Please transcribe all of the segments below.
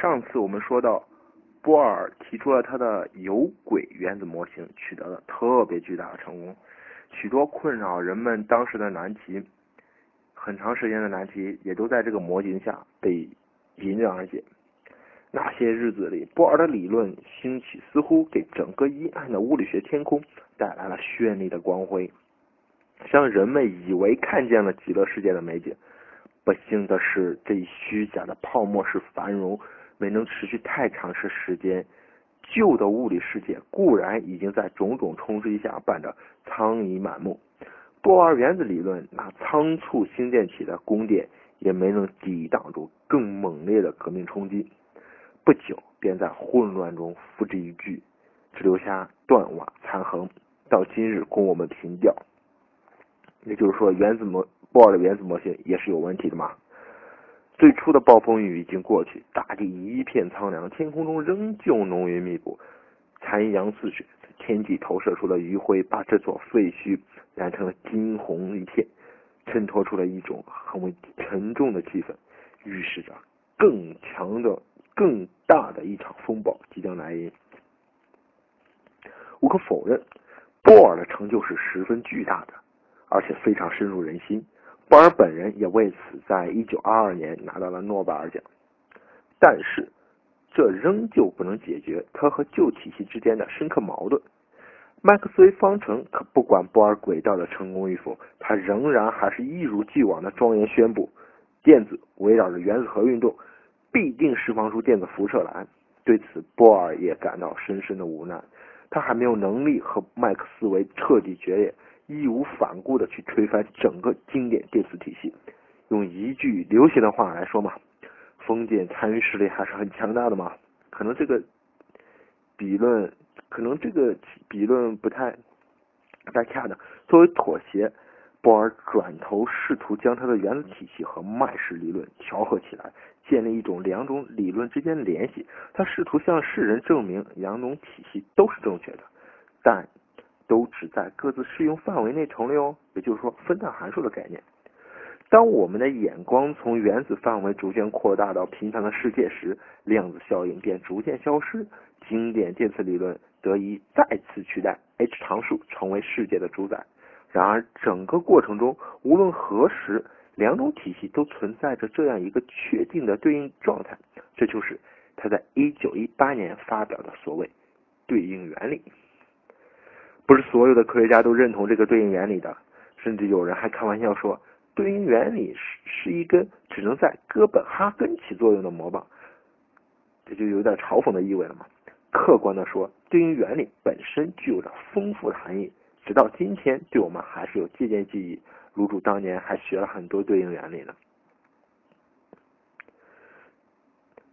上次我们说到，波尔提出了他的有轨原子模型，取得了特别巨大的成功，许多困扰人们当时的难题，很长时间的难题，也都在这个模型下被迎刃而解。那些日子里，波尔的理论兴起，似乎给整个阴暗的物理学天空带来了绚丽的光辉，让人们以为看见了极乐世界的美景。不幸的是，这一虚假的泡沫式繁荣没能持续太长时时间。旧的物理世界固然已经在种种冲击下变得苍蝇满目，波尔原子理论那仓促兴建起的宫殿也没能抵挡住更猛烈的革命冲击。不久，便在混乱中付之一炬，只留下断瓦残痕，到今日供我们凭吊。也就是说，原子模波尔的原子模型也是有问题的嘛？最初的暴风雨已经过去，大地一片苍凉，天空中仍旧浓云密布，残阳似血，天际投射出了余晖，把这座废墟染成了金红一片，衬托出了一种很为沉重的气氛，预示着更强的。更大的一场风暴即将来临。无可否认，波尔的成就是十分巨大的，而且非常深入人心。波尔本人也为此在一九二二年拿到了诺贝尔奖。但是，这仍旧不能解决他和旧体系之间的深刻矛盾。麦克斯韦方程可不管波尔轨道的成功与否，他仍然还是一如既往的庄严宣布：电子围绕着原子核运动。必定释放出电子辐射来。对此，波尔也感到深深的无奈。他还没有能力和麦克斯韦彻底决裂，义无反顾的去推翻整个经典电磁体系。用一句流行的话来说嘛，封建参与势力还是很强大的嘛。可能这个比论，可能这个比论不太不太恰当。作为妥协。波尔转头试图将他的原子体系和麦氏理论调和起来，建立一种两种理论之间联系。他试图向世人证明两种体系都是正确的，但都只在各自适用范围内成立哦。也就是说，分散函数的概念。当我们的眼光从原子范围逐渐扩大到平凡的世界时，量子效应便逐渐消失，经典电磁理论得以再次取代 H 常数，成为世界的主宰。然而，整个过程中，无论何时，两种体系都存在着这样一个确定的对应状态，这就是他在1918年发表的所谓对应原理。不是所有的科学家都认同这个对应原理的，甚至有人还开玩笑说，对应原理是是一根只能在哥本哈根起作用的魔棒，这就有点嘲讽的意味了嘛。客观的说，对应原理本身具有着丰富的含义。直到今天，对我们还是有借鉴记忆。卤煮当年还学了很多对应原理呢。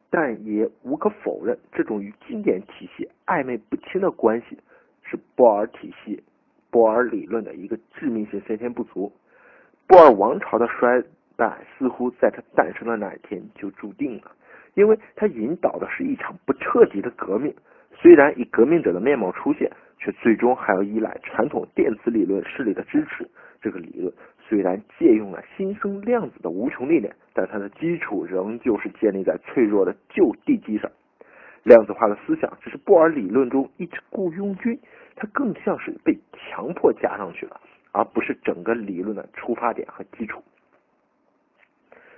但也无可否认，这种与经典体系暧昧不清的关系，是波尔体系、波尔理论的一个致命性先天不足。波尔王朝的衰败似乎在他诞生的那一天就注定了，因为他引导的是一场不彻底的革命。虽然以革命者的面貌出现。却最终还要依赖传统电磁理论势力的支持。这个理论虽然借用了新生量子的无穷力量，但它的基础仍旧是建立在脆弱的旧地基上。量子化的思想只是波尔理论中一支雇佣军，它更像是被强迫加上去了，而不是整个理论的出发点和基础。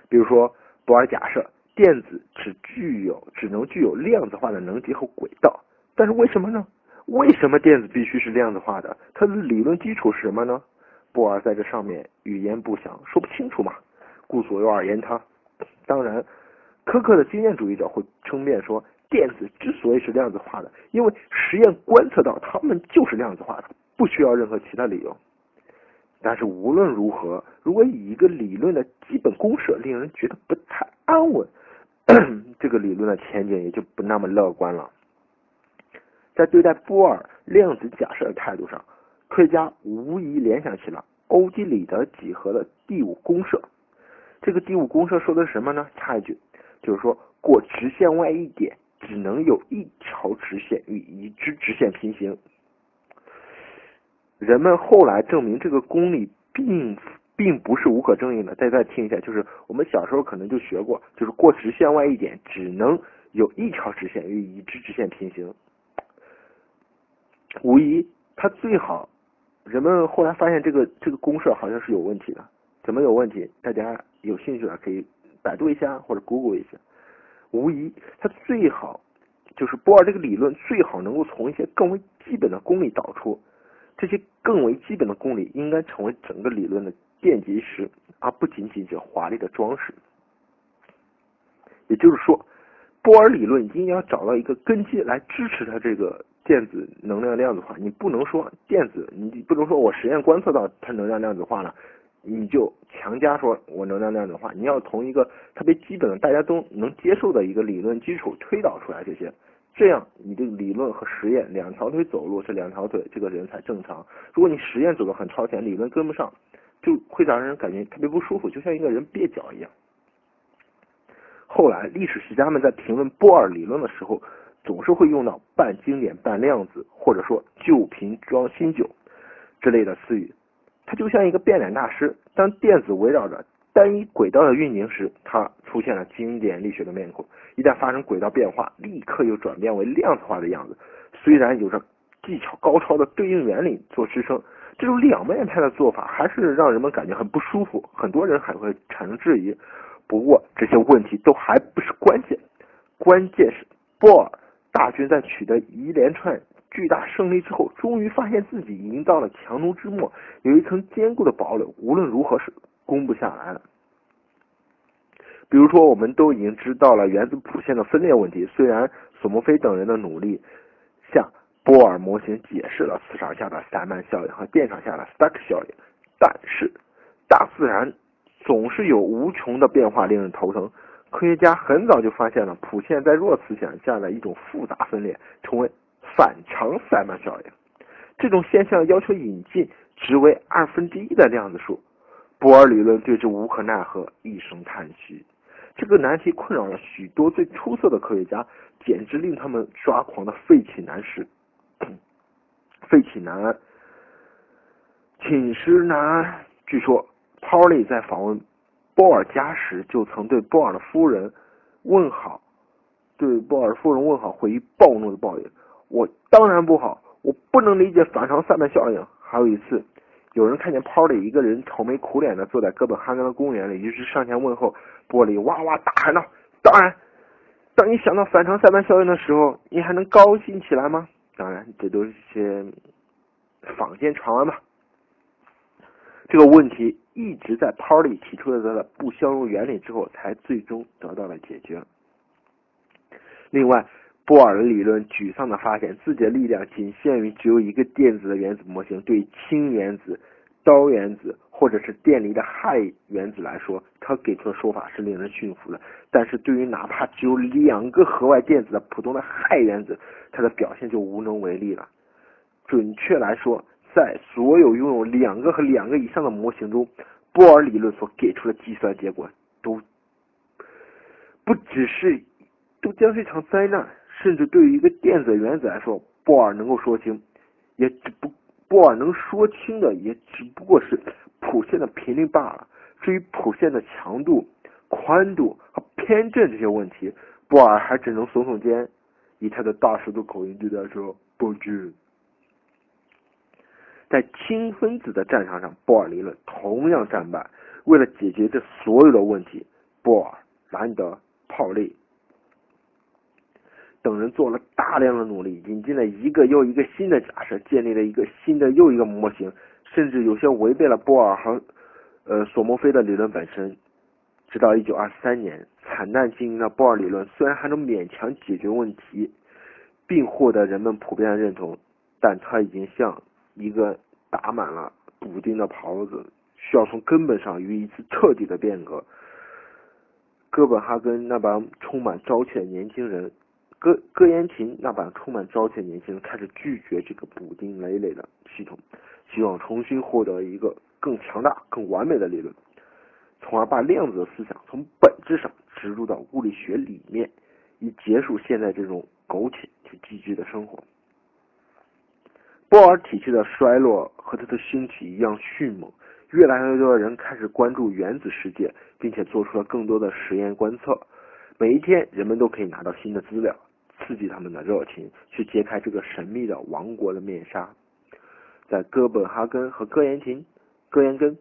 比如说，波尔假设电子只具有只能具有量子化的能级和轨道，但是为什么呢？为什么电子必须是量子化的？它的理论基础是什么呢？波尔在这上面语焉不详，说不清楚嘛，故左右而言他。当然，苛刻的经验主义者会称辩说，电子之所以是量子化的，因为实验观测到它们就是量子化的，不需要任何其他理由。但是无论如何，如果以一个理论的基本公设令人觉得不太安稳，这个理论的前景也就不那么乐观了。在对待波尔量子假设的态度上，科学家无疑联想起了欧几里得几何的第五公设。这个第五公设说的是什么呢？插一句，就是说过直线外一点，只能有一条直线与已知直线平行。人们后来证明这个公理并并不是无可争议的。再再听一下，就是我们小时候可能就学过，就是过直线外一点，只能有一条直线与已知直线平行。无疑，它最好。人们后来发现这个这个公式好像是有问题的，怎么有问题？大家有兴趣的可以百度一下或者 Google 一下。无疑，它最好就是波尔这个理论最好能够从一些更为基本的公理导出，这些更为基本的公理应该成为整个理论的奠基石，而不仅仅是华丽的装饰。也就是说，波尔理论一定要找到一个根基来支持它这个。电子能量量子化，你不能说电子，你不能说我实验观测到它能量量子化了，你就强加说我能量量子化。你要从一个特别基本的、大家都能接受的一个理论基础推导出来这些，这样你的理论和实验两条腿走路，这两条腿这个人才正常。如果你实验走的很超前，理论跟不上，就会让人感觉特别不舒服，就像一个人蹩脚一样。后来历史学家们在评论波尔理论的时候。总是会用到半经典半量子，或者说旧瓶装新酒之类的词语。它就像一个变脸大师，当电子围绕着单一轨道的运行时，它出现了经典力学的面孔；一旦发生轨道变化，立刻又转变为量子化的样子。虽然有着技巧高超的对应原理做支撑，这种两面派的做法还是让人们感觉很不舒服，很多人还会产生质疑。不过这些问题都还不是关键，关键是波尔。大军在取得一连串巨大胜利之后，终于发现自己已经到了强弩之末，有一层坚固的堡垒，无论如何是攻不下来了。比如说，我们都已经知道了原子谱线的分裂问题。虽然索莫菲等人的努力向波尔模型解释了磁场下的塞曼效应和电场下的斯塔克效应，但是大自然总是有无穷的变化，令人头疼。科学家很早就发现了谱线在弱磁场下的一种复杂分裂，成为反常塞曼效应。这种现象要求引进值为二分之一的量子数。波尔理论对之无可奈何，一声叹息。这个难题困扰了许多最出色的科学家，简直令他们抓狂的废寝难食。废寝难安，寝食难安。据说 Pauli 在访问。波尔加时就曾对波尔的夫人问好，对波尔夫人问好，回忆暴怒的抱怨：“我当然不好，我不能理解反常塞曼效应。”还有一次，有人看见泡里一个人愁眉苦脸的坐在哥本哈根的公园里，于是上前问候，波里哇哇大喊道：“当然，当你想到反常塞曼效应的时候，你还能高兴起来吗？”当然，这都是些坊间传闻吧。这个问题一直在 Pauli 提出了它的不相容原理之后，才最终得到了解决。另外，波尔的理论沮丧地发现自己的力量仅限于只有一个电子的原子模型。对氢原子、氘原子或者是电离的氦原子来说，他给出的说法是令人信服的。但是对于哪怕只有两个核外电子的普通的氦原子，他的表现就无能为力了。准确来说，在所有拥有两个和两个以上的模型中，波尔理论所给出的计算结果都不只是都将是一场灾难。甚至对于一个电子原子来说，波尔能够说清，也只不波尔能说清的也只不过是谱线的频率罢了。至于谱线的强度、宽度和偏振这些问题，波尔还只能耸耸肩，以他的大舌头口音对他说：“不知。”在氢分子的战场上，波尔理论同样战败。为了解决这所有的问题，波尔、兰德、泡利等人做了大量的努力，引进了一个又一个新的假设，建立了一个新的又一个模型，甚至有些违背了波尔和呃索莫菲的理论本身。直到1923年，惨淡经营的波尔理论虽然还能勉强解决问题，并获得人们普遍的认同，但它已经像一个打满了补丁的袍子，需要从根本上予以一次彻底的变革。哥本哈根那帮充满朝气的年轻人，哥哥延琴那帮充满朝气的年轻人开始拒绝这个补丁累累的系统，希望重新获得一个更强大、更完美的理论，从而把量子的思想从本质上植入到物理学里面，以结束现在这种苟且且寄居的生活。波尔体系的衰落和它的兴起一样迅猛，越来越多的人开始关注原子世界，并且做出了更多的实验观测。每一天，人们都可以拿到新的资料，刺激他们的热情，去揭开这个神秘的王国的面纱。在哥本哈根和哥廷根，哥廷根，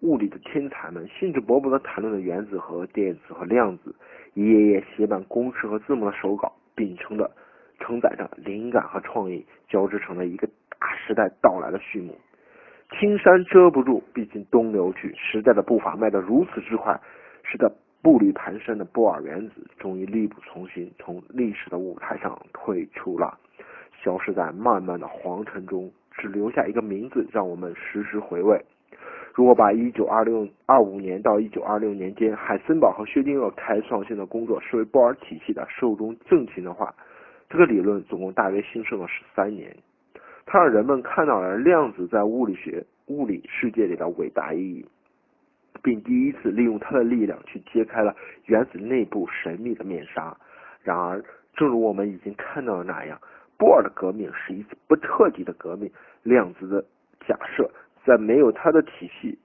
物理的天才们兴致勃勃地谈论着原子和电子和量子，一页页写满公式和字母的手稿，秉承着承载着灵感和创意，交织成了一个大时代到来的序幕。青山遮不住，毕竟东流去。时代的步伐迈得如此之快，使得步履蹒跚的波尔原子终于力不从心，从历史的舞台上退出了，消失在漫漫的黄尘中，只留下一个名字让我们时时回味。如果把一九二六二五年到一九二六年间海森堡和薛定谔开创性的工作视为波尔体系的寿终正寝的话，这个理论总共大约兴盛了十三年。它让人们看到了量子在物理学、物理世界里的伟大意义，并第一次利用它的力量去揭开了原子内部神秘的面纱。然而，正如我们已经看到的那样，波尔的革命是一次不彻底的革命。量子的假设在没有它的体系，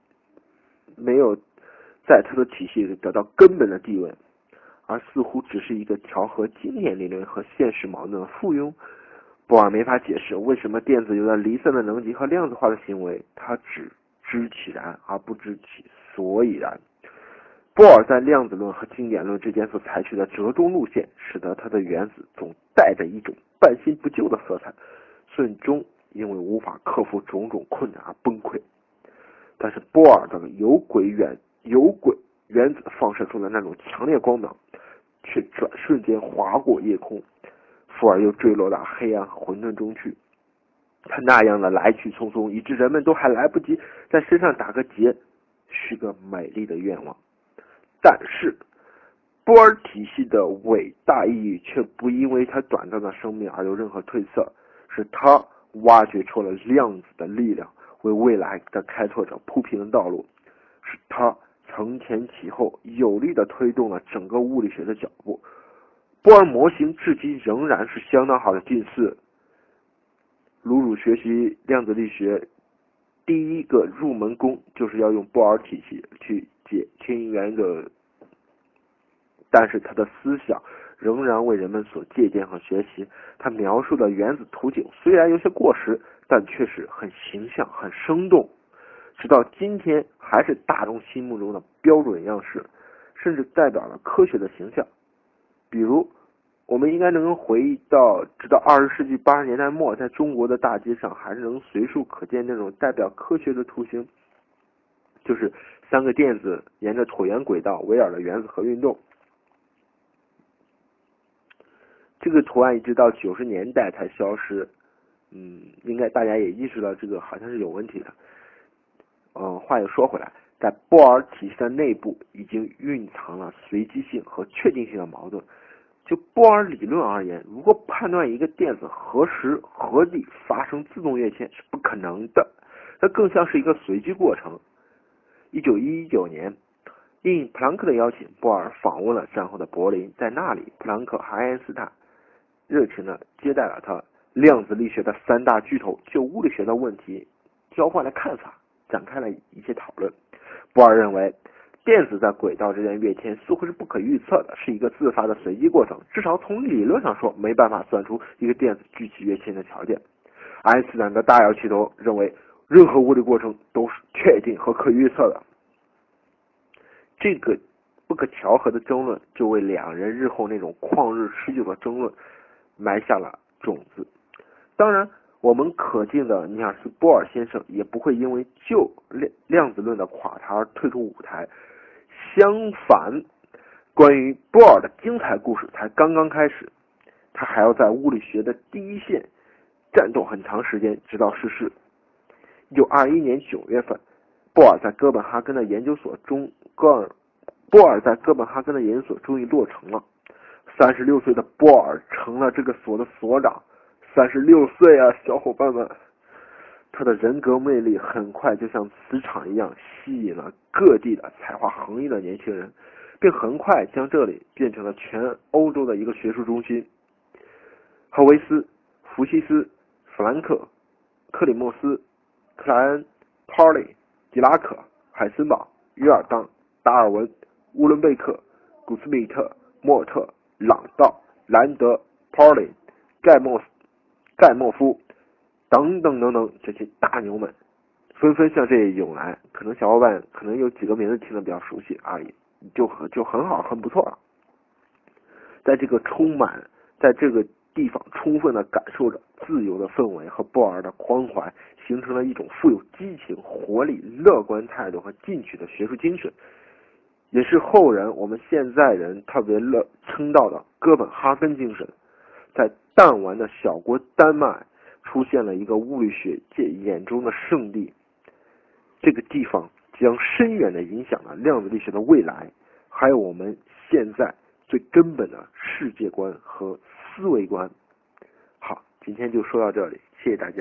没有在它的体系里得到根本的地位，而似乎只是一个调和经验理论和现实矛盾的附庸。波尔没法解释为什么电子有了离散的能级和量子化的行为，他只知其然而不知其所以然。波尔在量子论和经典论之间所采取的折中路线，使得他的原子总带着一种半新不旧的色彩，最终因为无法克服种种困难而崩溃。但是波尔的有轨原有轨原子放射出的那种强烈光芒，却转瞬间划过夜空。富而又坠落到黑暗和混沌中去，他那样的来去匆匆，以致人们都还来不及在身上打个结，许个美丽的愿望。但是，波尔体系的伟大意义却不因为他短暂的生命而有任何褪色，是他挖掘出了量子的力量，为未来的开拓者铺平了道路，是他承前启后，有力的推动了整个物理学的脚步。波尔模型至今仍然是相当好的近似。鲁鲁学习量子力学，第一个入门功就是要用波尔体系去解氢原子，但是他的思想仍然为人们所借鉴和学习。他描述的原子图景虽然有些过时，但却是很形象、很生动，直到今天还是大众心目中的标准样式，甚至代表了科学的形象。比如，我们应该能回忆到，直到二十世纪八十年代末，在中国的大街上还是能随处可见那种代表科学的图形，就是三个电子沿着椭圆轨道围绕着原子核运动。这个图案一直到九十年代才消失，嗯，应该大家也意识到这个好像是有问题的。嗯，话又说回来。在波尔体系的内部，已经蕴藏了随机性和确定性的矛盾。就波尔理论而言，如果判断一个电子何时何地发生自动跃迁是不可能的，它更像是一个随机过程。一九一九年，应普朗克的邀请，波尔访问了战后的柏林，在那里，普朗克和爱因斯坦热情地接待了他。量子力学的三大巨头就物理学的问题交换了看法，展开了一些讨论。波尔认为，电子在轨道之间跃迁似乎是不可预测的，是一个自发的随机过程。至少从理论上说，没办法算出一个电子具体跃迁的条件。爱因斯坦的大摇其头认为，任何物理过程都是确定和可预测的。这个不可调和的争论，就为两人日后那种旷日持久的争论埋下了种子。当然。我们可敬的尼尔斯·波尔先生也不会因为旧量量子论的垮台而退出舞台。相反，关于波尔的精彩故事才刚刚开始，他还要在物理学的第一线战斗很长时间，直到逝世。一九二一年九月份，波尔在哥本哈根的研究所中，哥尔波尔在哥本哈根的研究所终于落成了。三十六岁的波尔成了这个所的所长。三十六岁啊，小伙伴们，他的人格魅力很快就像磁场一样吸引了各地的才华横溢的年轻人，并很快将这里变成了全欧洲的一个学术中心。赫维斯、福西斯、弗兰克、克里莫斯、克莱恩、帕利、狄拉克、海森堡、约尔当、达尔文、乌伦贝克、古斯米特、莫尔特、朗道、兰德、Pauli、盖莫斯盖莫夫等等等等这些大牛们，纷纷向这里涌来。可能小伙伴可能有几个名字听得比较熟悉啊，就很就很好，很不错了。在这个充满，在这个地方充分的感受着自由的氛围和布尔的关怀，形成了一种富有激情、活力、乐观态度和进取的学术精神，也是后人我们现在人特别乐称道的哥本哈根精神。在弹丸的小国丹麦，出现了一个物理学界眼中的圣地。这个地方将深远的影响了量子力学的未来，还有我们现在最根本的世界观和思维观。好，今天就说到这里，谢谢大家。